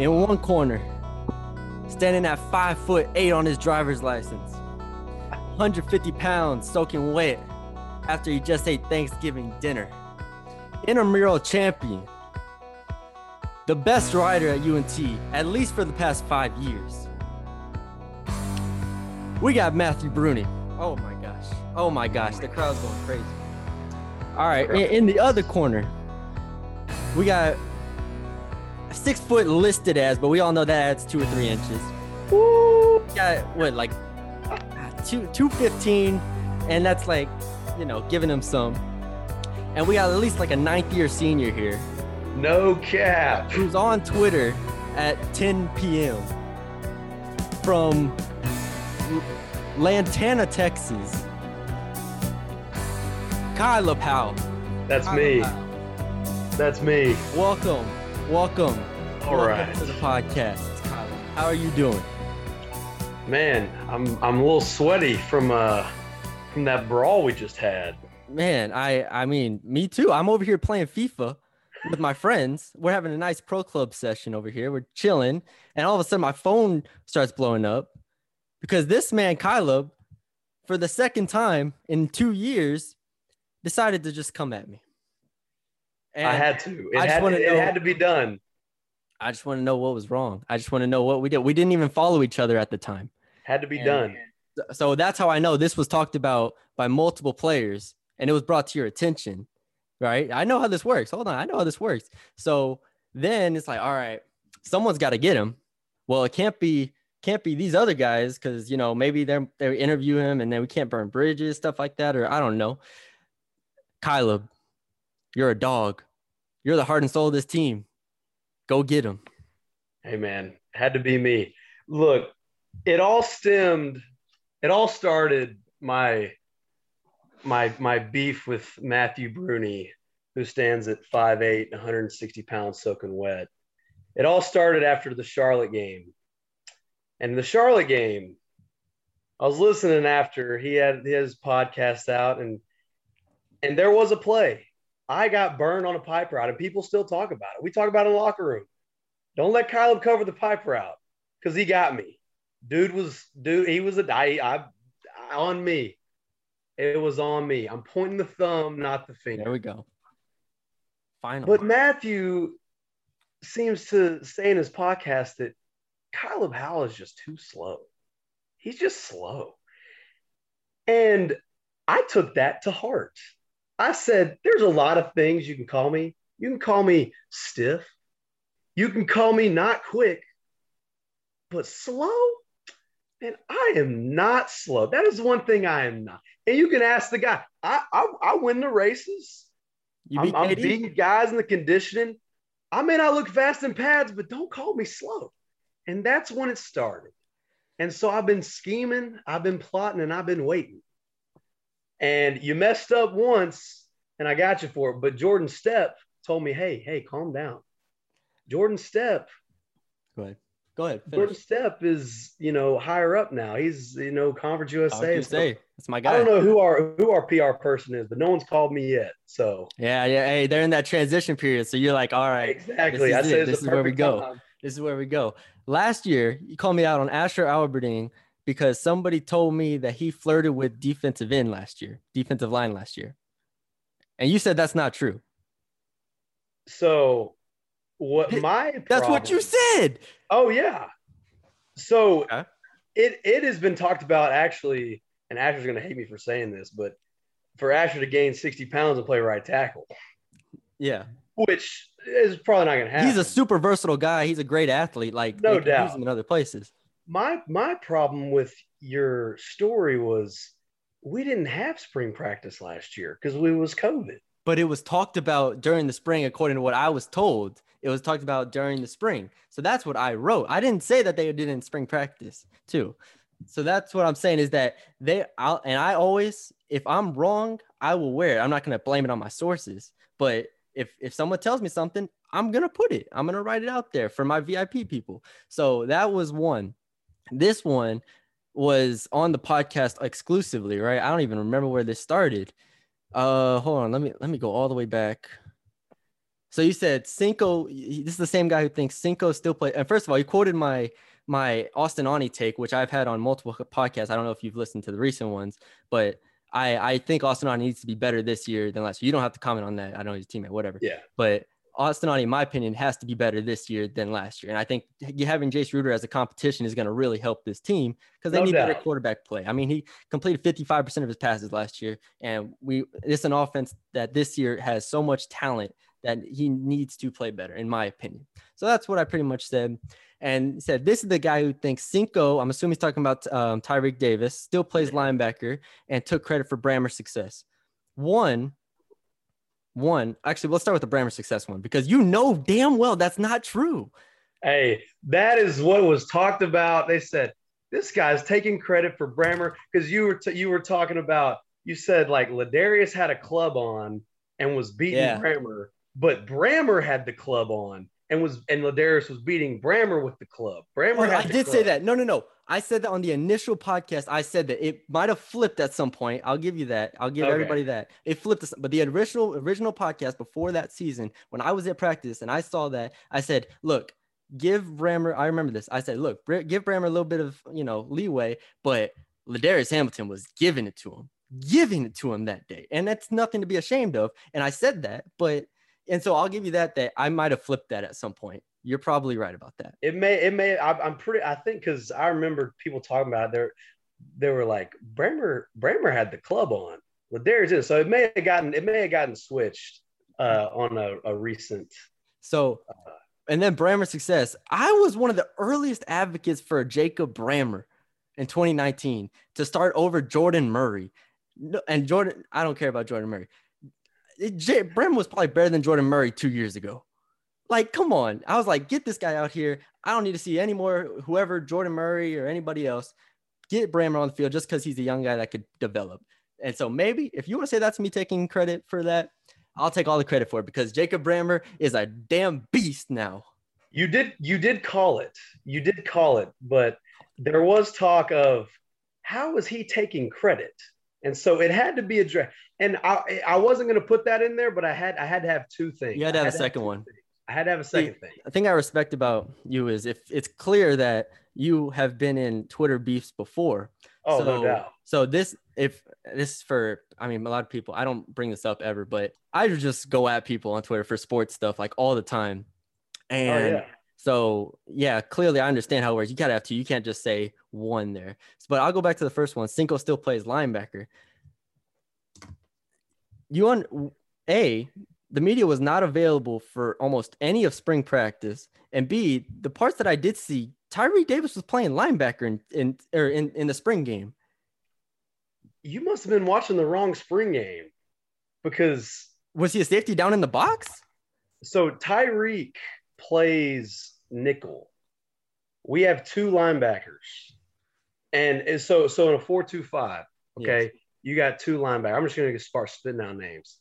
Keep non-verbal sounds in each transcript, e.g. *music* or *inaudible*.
In one corner, standing at five foot eight on his driver's license, 150 pounds soaking wet after he just ate Thanksgiving dinner. Intramural champion, the best rider at UNT, at least for the past five years. We got Matthew Bruni. Oh my gosh. Oh my gosh. The crowd's going crazy. All right. In, in the other corner, we got six foot listed as, but we all know that adds two or three inches. Woo! Got what, like two two fifteen, and that's like, you know, giving him some. And we got at least like a ninth year senior here No cap. who's on Twitter at 10 p.m. from Lantana, Texas. Kyleb Howell. That's Kyla me. Powell. That's me. Welcome, welcome. All welcome right. to the podcast. How are you doing? Man, I'm I'm a little sweaty from uh from that brawl we just had. Man, I I mean, me too. I'm over here playing FIFA with my friends. We're having a nice pro club session over here. We're chilling, and all of a sudden my phone starts blowing up because this man Kyleb, for the second time in two years, decided to just come at me. And I had to. It, I just had, it know- had to be done. I just want to know what was wrong. I just want to know what we did. We didn't even follow each other at the time. Had to be And- done. So that's how I know this was talked about by multiple players and it was brought to your attention, right? I know how this works. Hold on, I know how this works. So then it's like, all right, someone's got to get him. Well, it can't be can't be these other guys because you know maybe they're they interview him and then we can't burn bridges, stuff like that, or I don't know. Kyleb, you're a dog. You're the heart and soul of this team. Go get him. Hey man, had to be me. Look, it all stemmed. It all started my my my beef with Matthew Bruni, who stands at 5'8", 160 pounds, soaking wet. It all started after the Charlotte game, and the Charlotte game. I was listening after he had his podcast out, and and there was a play. I got burned on a pipe route, and people still talk about it. We talk about it in the locker room. Don't let Kyleb cover the pipe route because he got me. Dude was dude. He was a I, I on me. It was on me. I'm pointing the thumb, not the finger. There we go. Finally. But Matthew seems to say in his podcast that Kyleb Howell is just too slow. He's just slow. And I took that to heart. I said, there's a lot of things you can call me. You can call me stiff. You can call me not quick, but slow. And I am not slow. That is one thing I am not. And you can ask the guy. I I, I win the races. you I'm, I'm beating guys in the conditioning. I may not look fast in pads, but don't call me slow. And that's when it started. And so I've been scheming, I've been plotting, and I've been waiting. And you messed up once, and I got you for it. But Jordan Step told me, hey, hey, calm down. Jordan Step. Go ahead. Go ahead. Jordan Step is, you know, higher up now. He's, you know, Conference USA. So say? That's my guy. I don't know who our who our PR person is, but no one's called me yet. So Yeah, yeah. Hey, they're in that transition period. So you're like, all right, exactly. This I is. This is where we go. time. this is where we go. Last year, you called me out on Asher Alberding because somebody told me that he flirted with defensive end last year, defensive line last year. And you said that's not true. So what Th- my That's what you said. Oh yeah. So Okay. it it has been talked about actually, and Asher's gonna hate me for saying this, but for Asher to gain 60 pounds and play right tackle, Yeah. which is probably not gonna happen. He's a super versatile guy. He's a great athlete. Like No they use doubt. him in other places. My my problem with your story was we didn't have spring practice last year because we was COVID. but it was talked about during the spring according to what i was told it was talked about during the spring. So that's what i wrote. I didn't say that they did in spring practice too. So that's what i'm saying is that they I'll, and i always if i'm wrong i will wear it. I'm not going to blame it on my sources. But if if someone tells me something i'm going to put it. I'm going to write it out there for my vip people. So that was one this one was on the podcast exclusively right i don't even remember where this started uh, hold on. Let me let me go all the way back. So you said Cinco. This is the same guy who thinks Cinco still play. And first of all, you quoted my my Austin Aune take, which I've had on multiple podcasts. I don't know if you've listened to the recent ones, but I I think Austin Aune needs to be better this year than last year. You don't have to comment on that. I know he's a teammate, whatever. Yeah. But Austin Aune, in my opinion, has to be better this year than last year. And I think having Jace Ruder as a competition is going to really help this team because they No need doubt. better quarterback play. I mean, he completed 55% of his passes last year. And we it's an offense that this year has so much talent that he needs to play better, in my opinion. So that's what I pretty much said. And said, This is the guy who thinks Cinco, I'm assuming he's talking about um, Tyreek Davis, still plays linebacker and took credit for Brammer's success. One, one, actually, let's start with the Brammer success one because you know damn well that's not true. Hey, that is what was talked about. They said this guy's taking credit for Brammer because you were t- you were talking about you said like Ladarius had a club on and was beating Yeah. Brammer, but Brammer had the club on and was and Ladarius was beating Brammer with the club. Brammer Oh, had I did say that. No, no, no. I said that on the initial podcast. I said that it might have flipped at some point. I'll give you that. I'll give Okay. everybody that. It flipped, but the original original podcast before that season, when I was at practice and I saw that, I said, "Look, give Brammer." I remember this. I said, "Look, give Brammer a little bit of you know leeway," but Ladarius Hamilton was giving it to him, giving it to him that day, and that's nothing to be ashamed of. And I said that, but and so I'll give you that. That I might have flipped that at some point. You're probably right about that. It may, it may. I, I'm pretty. I think because I remember people talking about it. There, they were like Brammer. Brammer had the club on. Ladarius did. So it may have gotten. It may have gotten switched uh, on a, a recent. So, and then Brammer success. I was one of the earliest advocates for Jacob Brammer in 2019 to start over Jordan Murray. No- And Jordan, I don't care about Jordan Murray. It- J- was probably better than Jordan Murray two years ago. Like, come on. I was like, get this guy out here. I don't need to see any more whoever, Jordan Murray or anybody else. Get Brammer on the field just because he's a young guy that could develop. And so maybe if you want to say that's me taking credit for that, I'll take all the credit for it because Jacob Brammer is a damn beast now. You did. You did call it. You did call it. But there was talk of how is he taking credit, and so it had to be addressed. And I, I wasn't going to put that in there, but I had. I had to have two things. You had to have a second one. things. I had to have a second thing. The thing I respect about you is if it's clear that you have been in Twitter beefs before. Oh, so, no doubt. So this, if this is for, I mean, a lot of people, I don't bring this up ever, but I just go at people on Twitter for sports stuff like all the time. Oh And yeah. so, yeah, clearly I understand how it works. You gotta have to, You can't just say one there. But I'll go back to the first one. Cinco still plays linebacker. You on a the media was not available for almost any of spring practice, and b the parts that I did see, Tyreek Davis was playing linebacker in in or in, in the spring game. You must have been watching the wrong spring game because Was he a safety down in the box? so Tyreek plays nickel. We have two linebackers. And, and so so in a 4-2-5, okay, you got two linebackers. I'm just gonna start spitting out names.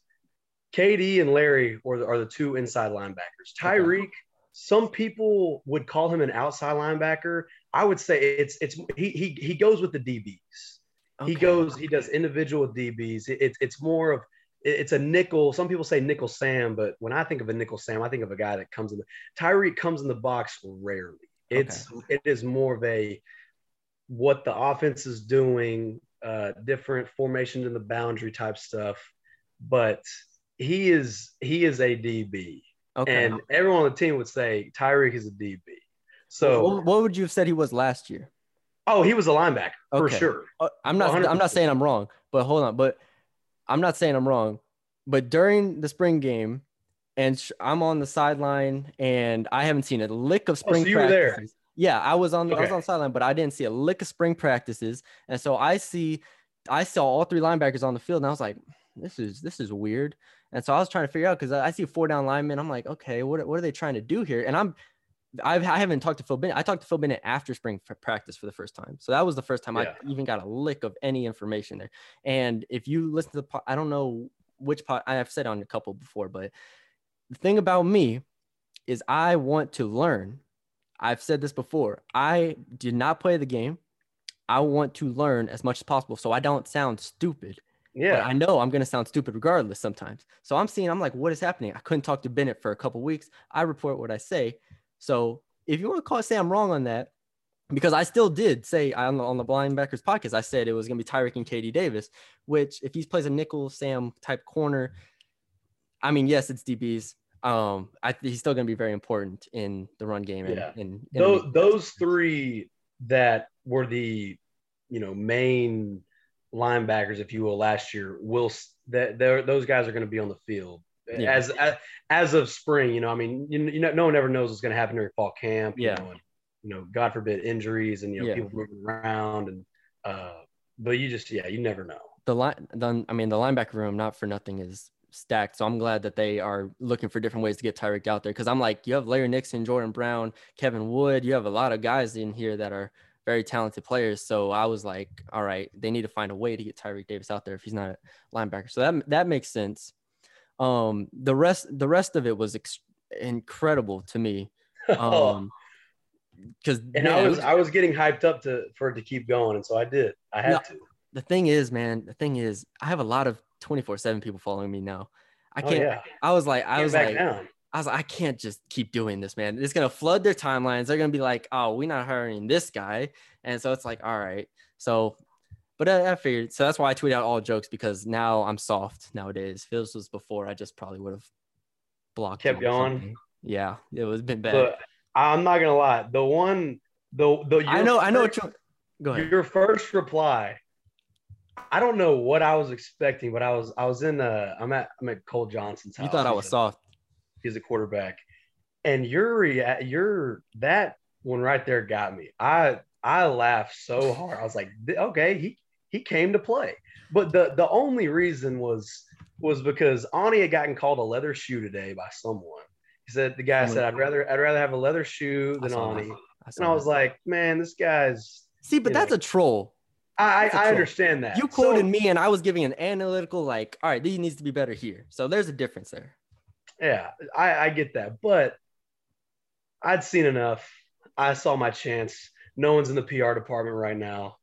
KD and Larry are the, are the two inside linebackers. Okay. Tyreek, some people would call him an outside linebacker. I would say it's it's he he he goes with the DBs. He goes, he does individual DBs. It, it's it's more of it's a nickel. Some people say nickel Sam, but when I think of a nickel Sam, I think of a guy that comes in the Tyreek comes in the box rarely. It's it is more of a what the offense is doing, uh, different formations in the boundary type stuff. But he is he is a DB, Okay. and everyone on the team would say Tyreek is a DB. So what, what would you have said he was last year? oh, he was a linebacker for sure. Uh, I'm not. I'm not saying I'm wrong, but hold on. But I'm not saying I'm wrong. But during the spring game, and sh- I'm on the sideline, and I haven't seen a lick of spring Oh, so you were there. Yeah, I was on. the I was on the sideline, but I didn't see a lick of spring practices. And so I see, I saw all three linebackers on the field, and I was like, this is this is weird. And so I was trying to figure out because I see four down linemen. I'm like, okay, what what are they trying to do here? And I'm I've, I haven't talked to Phil Bennett. I talked to Phil Bennett after spring practice for the first time. So that was the first time Yeah. I even got a lick of any information there. And if you listen to the, po- I don't know which part I've said on a couple before, but the thing about me is I want to learn. I've said this before. I did not play the game. I want to learn as much as possible so I don't sound stupid. But Yeah. I know I'm gonna sound stupid regardless sometimes. So I'm seeing, I'm like, what is happening? I couldn't talk to Bennett for a couple weeks. I report what I say. So if you want to call say I'm wrong on that, because I still did say on the, on the podcast, I said it was gonna be Tyreek and KD Davis, which if he plays a nickel Sam type corner, I mean, yes, it's DBs. Um, I he's still gonna be very important in the run game and, Yeah. and those, those three that were the you know main linebackers if you will last year will that those guys are going to be on the field Yeah. as, as as of spring you know i mean you, you know no one ever knows what's going to happen during fall camp you Yeah. know, and, you know god forbid injuries and you know Yeah. people moving around and uh but you just yeah you never know the line the, I mean the linebacker room not for nothing is stacked. So I'm glad that they are looking for different ways to get Tyreek out there. Cause I'm like, you have Larry Nixon, Jordan Brown, Kevin Wood, you have a lot of guys in here that are very talented players. So I was like, all right, they need to find a way to get Tyreek Davis out there if he's not a linebacker. So that that makes sense. Um, the rest the rest of it was ex- incredible to me. *laughs* Um, because and i was i was getting hyped up to for it to keep going and so i did i had No, to the thing is, man, the thing is, I have a lot of 24 7 people following me now. I oh can't, yeah I was like, I Get was like, down I was like, I can't just keep doing this, man. It's gonna flood their timelines. They're gonna be like, oh, we're not hiring this guy. And so it's like, all right. So, but I, I figured, so that's why I tweet out all jokes because now I'm soft nowadays. If this was before, I just probably would have blocked. Kept going? Yeah, it was been bad. but i'm not gonna lie the one the the I know, I know what first- you go ahead. Your first reply, I don't know what I was expecting, but I was I was in uh I'm at I'm at Cole Johnson's house. You thought I was soft. He's a quarterback, and your rea- uh, your that one right there got me. I I laughed so hard. I was like, okay, he he came to play, but the the only reason was was because Aune had gotten called a leather shoe today by someone. He said the guy oh said I'd rather I'd rather have a leather shoe than. Aune, and I was that. like, man, this guy's. see, but that's know. a troll. I, I understand that. You So- quoted me, and I was giving an analytical, like, all right, these needs to be better here. So there's a difference there. Yeah, I, I get that, but I'd seen enough. I saw my chance. No one's in the PR department right now,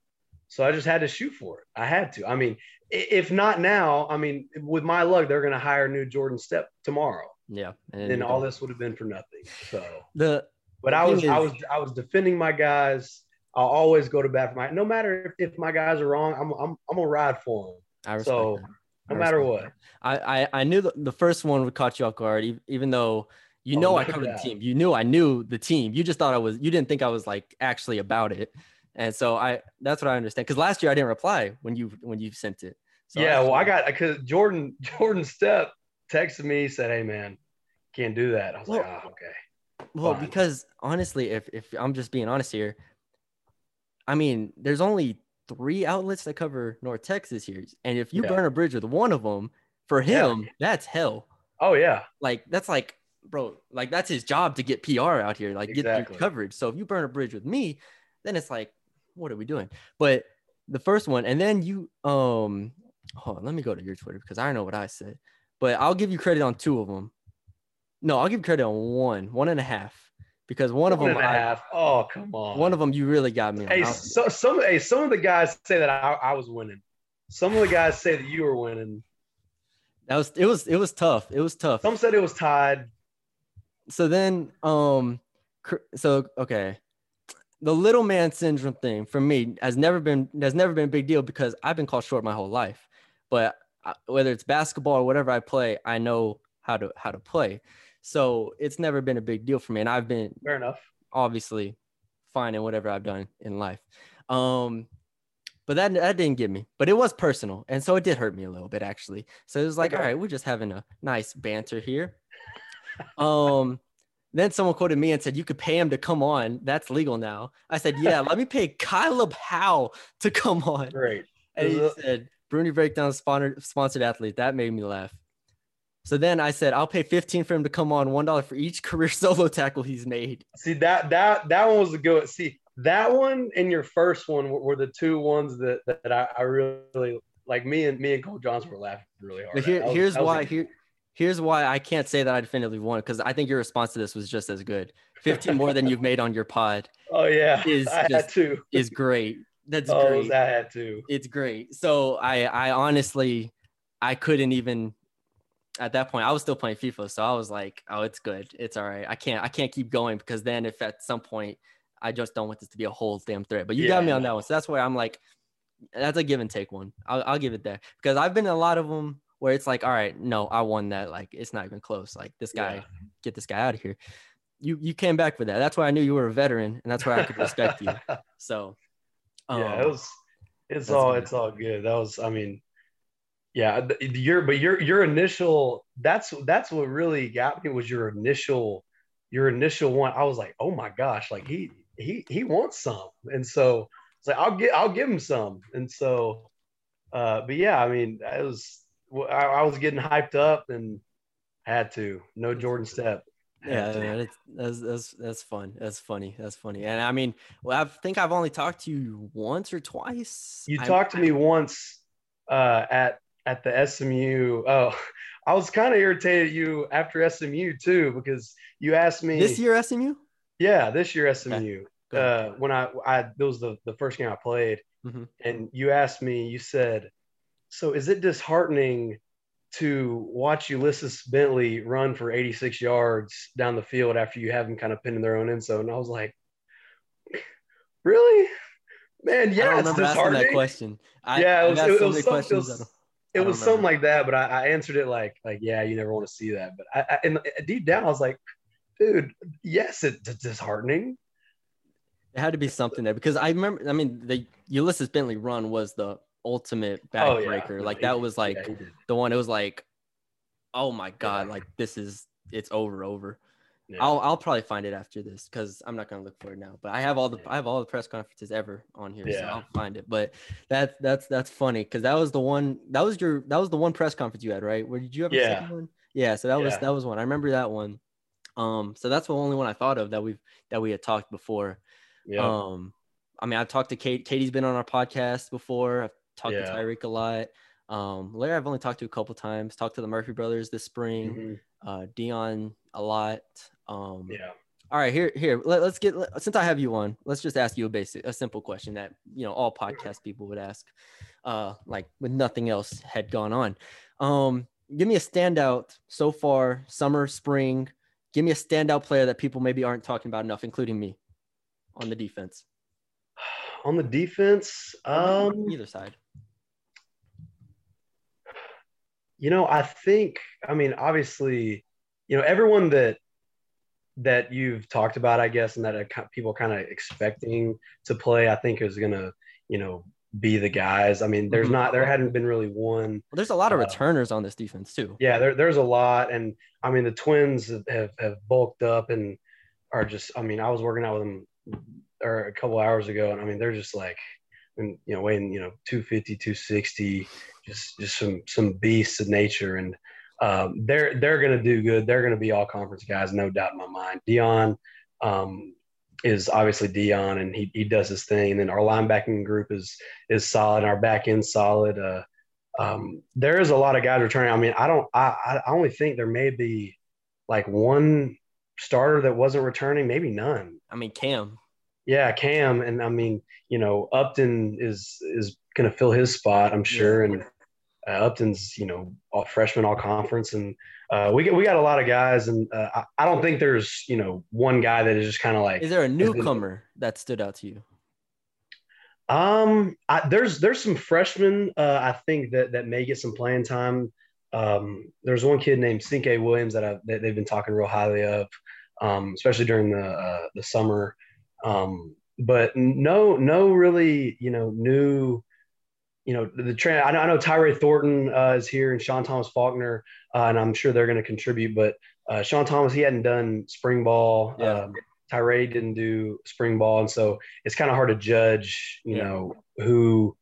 so I just had to shoot for it. I had to. I mean, if not now, I mean, with my luck, they're going to hire new Jordan Step tomorrow, Yeah, and and all this would have been for nothing. So, the but I was, thing I was, I was defending my guys. I'll always go to bat for my. No matter if, if my guys are wrong, I'm, I'm, I'm gonna ride for them. I respect So, that. No matter what. I, I I knew the, the first one would caught you off guard, even though you Oh, know no I covered the team. You knew I knew the team. You just thought I was. You didn't think I was like actually about it, and so I that's what I understand. Because last year I didn't reply when you when you sent it. So yeah, well, I got because Jordan *laughs* Jordan Step texted me said, "Hey man, can't do that." I was like, "Oh, okay." Well, fine. because honestly, if if I'm just being honest here, I mean, there's only three outlets that cover North Texas here, and if you Yeah. burn a bridge with one of them, for Yeah. him, that's hell. Oh yeah, Like that's like, bro, like that's his job to get PR out here, like get your coverage. So if you burn a bridge with me, then it's like, what are we doing? But the first one, and then you, um, hold on, let me go to your Twitter because I know what I said, but I'll give you credit on two of them. No, I'll give credit on one, one and a half, because one of them, I, half. Oh come on. one of them, you really got me. Hey, so, some hey, some of the guys say that I, I was winning. Some of the guys say that you were winning. that was it was it was tough. It was tough. Some said it was tied. so then um so okay the little man syndrome thing for me has never been has never been a big deal because i've been called short my whole life but I, whether it's basketball or whatever i play i know how to how to play so it's never been a big deal for me and i've been Fair enough. obviously fine in whatever i've done in life. Um but that that didn't get me but it was personal and so it did hurt me a little bit actually. So it was like Okay. all right we're just having a nice banter here. Um then someone quoted me and said you could pay him to come on. That's legal now. I said yeah let me pay Kyleb Howell to come on. Great. and he said Bruni Breakdown sponsored sponsored athlete. That made me laugh so then i said i'll pay 15 for him to come on one dollar for each *laughs* career solo tackle he's made See that that that one was a good. See that one and your first one were, the two ones that that I, I really like. Me and me and Cole Johnson were laughing really hard. But here, was- here's why. Here, here's why I can't say that I definitively won because I think your response to this was just as good. 15 more than you've made on your pod *laughs* Oh yeah, *laughs* is I had just- to. is great. That's oh, great. I had to. It's great. So I I honestly I couldn't even at that point I was still playing FIFA. So I was like, oh, it's good. It's all right. I can't I can't keep going because then if at some point I just don't want this to be a whole damn threat. But you got me on that one. So that's why I'm like, that's a give and take one. I'll, I'll give it that because I've been in a lot of them where it's like, all right, no, I won that. Like it's not even close. Like this guy, Yeah. get this guy out of here. You you came back with that. That's why I knew you were a veteran, and that's why I could respect you. *laughs* So, yeah, um, it was. It's all. good. It's all good. That was. I mean, yeah. Your but your your initial. That's that's what really got me was your initial, your initial one. I was like, oh my gosh, like he he he wants some, and so it's like I'll get I'll give him some, and so, uh, but yeah, I mean, I was I, I was getting hyped up and had to no Jordan step. Yeah, man, it's, that's that's that's fun. That's funny. That's funny. And I mean, well, I think I've only talked to you once or twice. You I- talked to me once uh, at at the SMU. Oh, *laughs* I was kind of irritated at you after SMU too because you asked me this year SMU. Yeah, this year SMU. Ahead. Uh, when I I that was the the first game I played, Mhm. and you asked me. You said, "So is it disheartening?" To watch Ulysses Bentley run for 86 yards down the field after you have him kind of pinning their own end zone, and I was like, "Really, man? I Yeah, it's remember asking that question. I, yeah, I it was, got it, so was many some- it questions. was, I it was something like that, but I, I answered it like, like, yeah, you never want to see that. But I, I and uh, deep down, I was like, dude, yes, it's disheartening. It had to be something there because I remember. I mean, the Ulysses Bentley run was the ultimate Oh, yeah. backbreaker. Like that was like Yeah, the one. It was like, oh my god, like this is it's over, over. Yeah. I'll I'll probably find it after this because I'm not gonna look for it now. But I have all the Yeah. I have all the press conferences ever on here, so I'll find it. But that's that's that's funny because that was the one that was your that was the one press conference you had, right? Where did you have a Yeah. second one? Yeah, so that was that was one. I remember that one. Um, so that's the only one I thought of that we've that we had talked before. yeah. Um, I mean, I've talked to Kate. KD's been on our podcast before. I've talked Yeah. to Tyreek a lot. Um, Larry, I've only talked to a couple times. Talked to the Murphy brothers this spring. Mhm. Uh, Dion a lot. Um, Yeah. all right, here, here. Let, us get. let- since I have you on, let's just ask you a basic, a simple question that you know all podcast people would ask, uh, like with nothing else had gone on. Um, give me a standout so far, summer, spring. Give me a standout player that people maybe aren't talking about enough, including me, on the defense. On the defense, um, Either side. you know, I think, I mean, obviously, you know, everyone that that you've talked about, I guess, and that people kind of expecting to play, I think is gonna, you know, be the guys. I mean, there's Mhm. not, there hadn't been really one. Well, there's a lot of Uh, returners on this defense too. Yeah, there, there's a lot, and I mean, the Twins have have bulked up and are just. I mean, I was working out with them or a couple hours ago, and I mean, they're just like, and you know, weighing you know 250, 260, just just some some beasts of nature, and um, they're they're gonna do good. They're gonna be all conference guys, no doubt in my mind. Dion um, is obviously Dion, and he he does his thing. And then our linebacking group is is solid, our back end solid. Uh, um, there is a lot of guys returning. I mean, I don't, I, I only think there may be like one starter that wasn't returning, maybe none. I mean, Cam. Yeah, Cam, and I mean, you know, Upton is is going to fill his spot, I'm sure, and uh, Upton's, you know, all freshman, all conference, and uh, we got we got a lot of guys, and uh, I, I don't think there's, you know, one guy that is just kind of like Is there a newcomer that stood out to you? Um, I, there's there's some freshmen uh, I think that that may get some playing time. Um, there's one kid named Cinque Williams that, I, that they've been talking real highly of, um, especially during the uh, the summer. Um, but no, no, really, you know, new, you know, the, trend. I know, I know Tyree Thornton uh, is here and Sean Thomas Faulkner, uh, and I'm sure they're going to contribute. But uh, Sean Thomas, he hadn't done spring ball. Yeah. Um, Tyree didn't do spring ball, and so it's kind of hard to judge, you Yeah. know, who,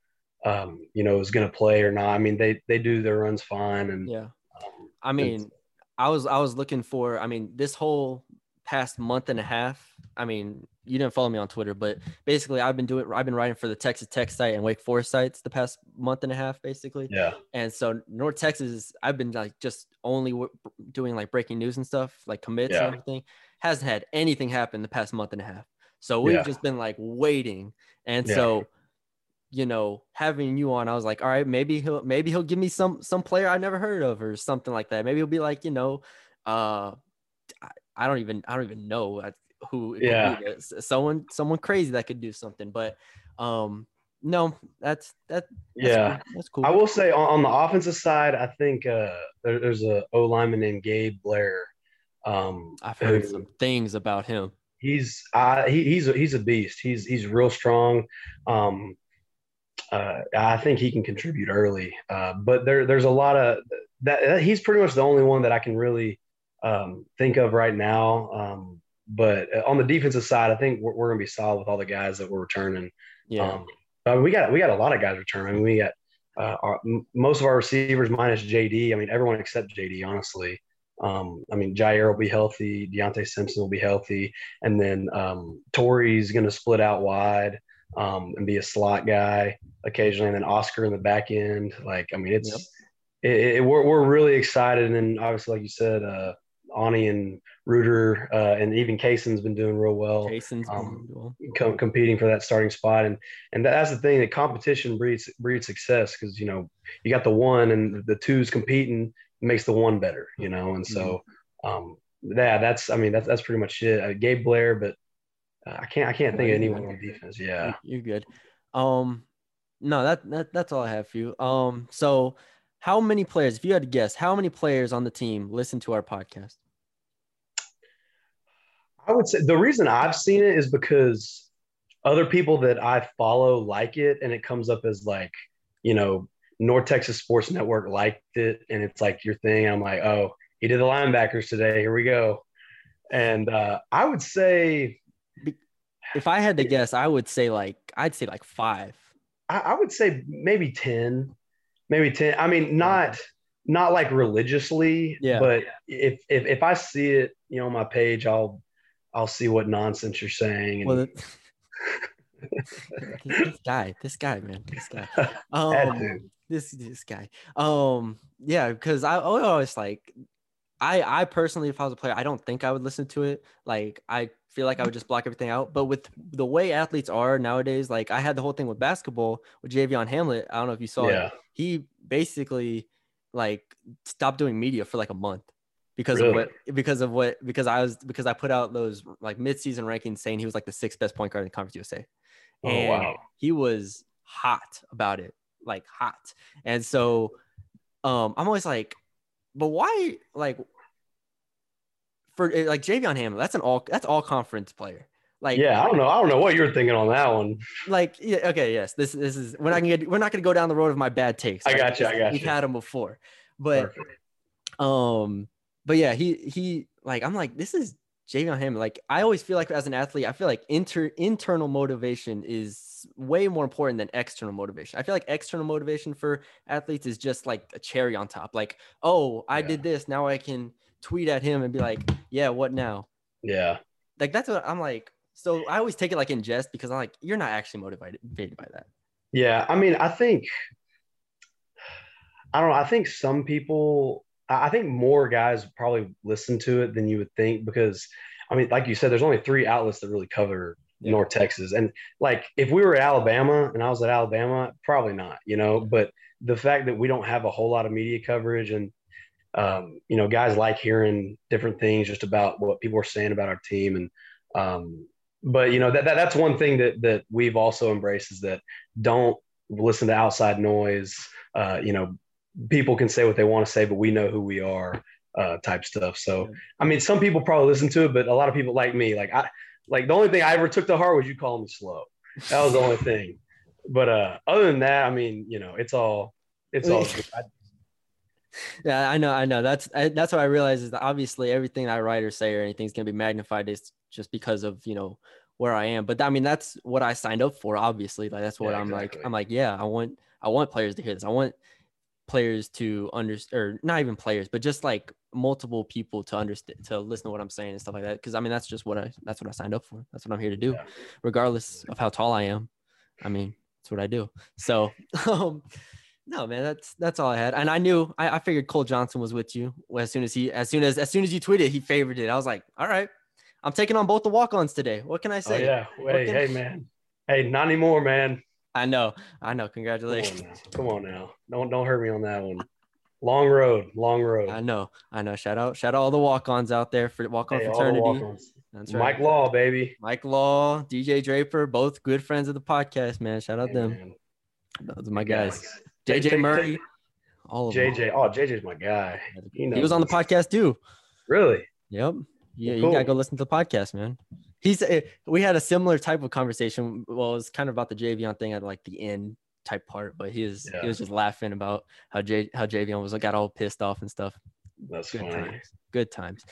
um, you know, is going to play or not. I mean, they they do their runs fine, and Yeah. um, I mean, I was I was looking for. I mean, this whole past month and a half. I mean, you didn't follow me on Twitter, but basically, I've been doing. I've been writing for the Texas Tech site and Wake Forest sites the past month and a half, basically. yeah, And so North Texas, I've been like just only w- doing like breaking news and stuff, like commits Yeah. and everything. Hasn't had anything happen the past month and a half. So we've Yeah. just been like waiting. And Yeah. so you know, having you on, I was like, all right, maybe he'll maybe he'll give me some some player I never heard of or something like that. Maybe he'll be like, you know, uh, I, I don't even I don't even know who. Yeah. Someone someone crazy that could do something, but um, no, that's that. That's Yeah. cool. that's cool. I will say on, on the offensive side, I think uh, there, there's a O lineman named Gabe Blair. Um, I've heard who- some things about him. he's uh, he, he's a, he's a beast. He's he's real strong. Um, uh, I think he can contribute early. Uh, but there there's a lot of that, that. He's pretty much the only one that I can really um, think of right now. Um, but on the defensive side, I think we're, we're going to be solid with all the guys that we're returning. Yeah. Um, we got we got a lot of guys returning. I mean, we got uh, our, most of our receivers minus JD. I mean, everyone except JD, honestly. Um, I mean, Jair will be healthy. Deontay Simpson will be healthy, and then um, Torrey's going to split out wide um, and be a slot guy occasionally, and then Oscar in the back end. Like, I mean, it's Yep. it, it, we're we're really excited, and then obviously, like you said, uh, Aune and Ruder uh, and even Kason's been doing real well been um, well. com- competing for that starting spot and and that's the thing that competition breeds breeds success because you know you got the one and the two's competing makes the one better you know and so um yeah that's i mean that's that's pretty much it uh, gabe blair but uh, i can't i can't think of anyone on defense yeah You're good. Um, no, that, that that's all I have for you. Um, so how many players, if you had to guess, how many players on the team listen to our podcast? I would say the reason i've seen it is because other people that i follow like it and it comes up as like you know north texas sports network liked it and it's like your thing. I'm like oh he did the linebackers today. Here we go. And uh, i would say If I had to guess, I would say like I'd say like five. I, I would say maybe 10 maybe 10 i mean not not like religiously Yeah. but if, if if i see it you know on my page i'll i'll see what nonsense you're saying and Well, *laughs* this, guy, this guy, man, this guy. Um, this this guy. Um, yeah, because I, I always like, I I personally, if I was a player, I don't think I would listen to it. Like, I feel like I would just block everything out. But with the way athletes are nowadays, like I had the whole thing with basketball with Javion Hamlet. I don't know if you saw yeah it. He basically like stopped doing media for like a month because of what because of what because I was because I put out those like mid-season rankings saying he was like the sixth best point guard in the Conference USA. oh And wow he was hot about it, like hot. And so um I'm always like, but why like for eh, like Javion Hamlet, that's an all that's all conference player. Like yeah i don't know i don't know what you're thinking on that one like yeah, okay, yes. This this is we're not gonna get we're not gonna go down the road of my bad takes. I right? got you, I got We've you. had them before. But Perfect. um, but yeah, he he like I'm like this is Javion Hamlet. Like I always feel like as an athlete, I feel like inter internal motivation is way more important than external motivation. I feel like external motivation for athletes is just like a cherry on top. Like, oh, I Yeah. did this, now I can tweet at him and be like, yeah, what now? yeah Like that's what I'm like. So I always take it like in jest because I'm like, you're not actually motivated by that. Yeah, I mean, I think I don't know. I think some people, I think more guys probably listen to it than you would think because, I mean, like you said, there's only three outlets that really cover Yeah. North Texas, and like if we were at Alabama and I was at Alabama, probably not, you know. But the fact that we don't have a whole lot of media coverage and um, you know, guys like hearing different things just about what people are saying about our team and um, but you know that, that that's one thing that that we've also embraced is that don't listen to outside noise uh, you know people can say what they want to say but we know who we are uh, type stuff so i mean some people probably listen to it but a lot of people like me like i like the only thing i ever took to heart was you calling me slow that was the only *laughs* thing but uh other than that i mean you know it's all it's all. I, *laughs* Yeah, I know, I know. That's I, that's what I realize is that obviously everything I write or say or anything is gonna be magnified is just because of you know where I am. But I mean, that's what I signed up for. Obviously, like that's what Yeah, I'm exactly. like. I'm like, yeah, I want I want players to hear this. I want players to understand, or not even players, but just like multiple people to understand to listen to what I'm saying and stuff like that. Because I mean, that's just what I that's what I signed up for. That's what I'm here to do, Yeah. regardless of how tall I am. I mean, that's what I do. So, *laughs* um, no, man, that's that's all I had. And I knew I, I figured Cole Johnson was with you as soon as he as soon as as soon as you tweeted he favored it. I was like, all right, I'm taking on both the walk-ons today. What can I oh say? yeah hey can- hey man hey not anymore man I know. I know. Come on Congratulations. now. Come on now. Don't don't hurt me on that one. Long road, long road. I know. I know. Shout out. Shout out all the walk-ons out there for walk-on Hey, fraternity. walk-ons. That's right. Mike Law, baby. Mike Law, DJ Draper, both good friends of the podcast, man. Shout out Hey, them. man. Those are my guys. Take- JJ take- Murray. take- All of them. JJ. Oh, JJ's my guy. He, He was on the podcast too. Really? Yep. Yeah, you Cool. gotta go listen to the podcast, man. He's we had a similar type of conversation. Well, it was kind of about the Javion thing at like the end type part, but he was Yeah. he was just laughing about how J how Javion was like got all pissed off and stuff. That's Good funny. times. Good times.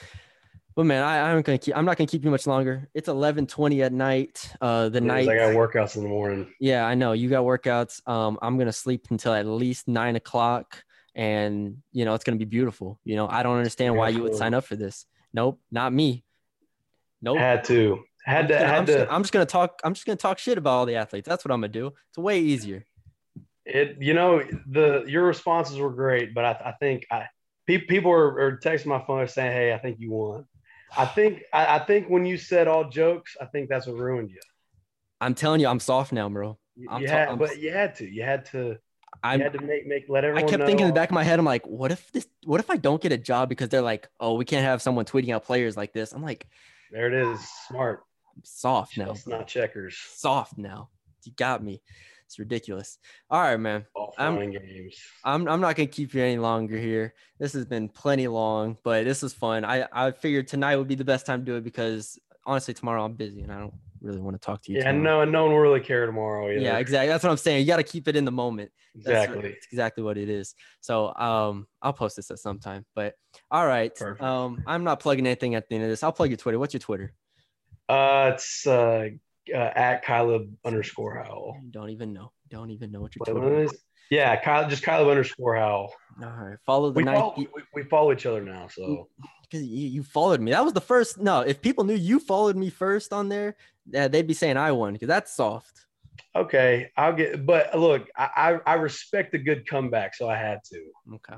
But man, I, I'm gonna keep I'm not gonna keep you much longer. It's 11:20 at night. Uh the It night I got workouts in the morning. Yeah, I know. You got workouts. Um, I'm gonna sleep until at least nine o'clock, and you know it's gonna be beautiful. You know, I don't understand why you would sign up for this. Nope, not me. Nope. Had to. Had to. I'm, Had just, to. I'm just gonna talk. I'm just gonna talk shit about all the athletes. That's what I'm gonna do. It's way easier. It. You know the your responses were great, but I, I think I pe- people are, are texting my phone saying, "Hey, I think you won." I think I, I think when you said all jokes, I think that's what ruined you. I'm telling you, I'm soft now, bro. I'm you ta- had, I'm- but you had to. You had to. I'm. had to make make let everyone. I kept thinking in the back of my head, I'm like, what if this? What if I don't get a job because they're like, oh, we can't have someone tweeting out players like this. I'm like, There it is. Smart. I'm soft now. It's not checkers. Soft now. You got me. It's ridiculous. All right, man. All I'm- games. I'm I'm not gonna keep you any longer here. This has been plenty long, but this was fun. I I figured tonight would be the best time to do it because honestly, tomorrow I'm busy and I don't really want to talk to you. Yeah, tomorrow. no, and no one will really care tomorrow either. Yeah, exactly. That's what I'm saying. You got to keep it in the moment. Exactly. That's exactly what it is. So um, I'll post this at some time. But all right. Perfect. Um, I'm not plugging anything at the end of this. I'll plug your Twitter. What's your Twitter? Uh, it's uh, uh at Kyleb underscore Howell. Don't even know. Don't even know what your Twitter is- Yeah, Kyle, just Kyleb underscore Howell. All right. Follow the We night. follow, we, we follow each other now, so because you, you followed me. That was the first. No, if people knew you followed me first on there, yeah, they'd be saying I won because that's soft. okay, I'll get. But look, I I, I respect a good comeback, so I had to. Okay.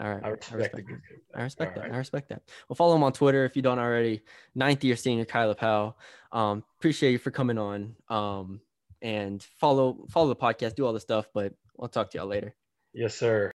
All right. I respect a that. I respect that. right. I respect that. Well, follow him on Twitter if you don't already. Ninth year senior Kyleb Howell. Um, appreciate you for coming on. Um, and follow follow the podcast, do all the stuff. But I'll talk to y'all later. Yes, sir.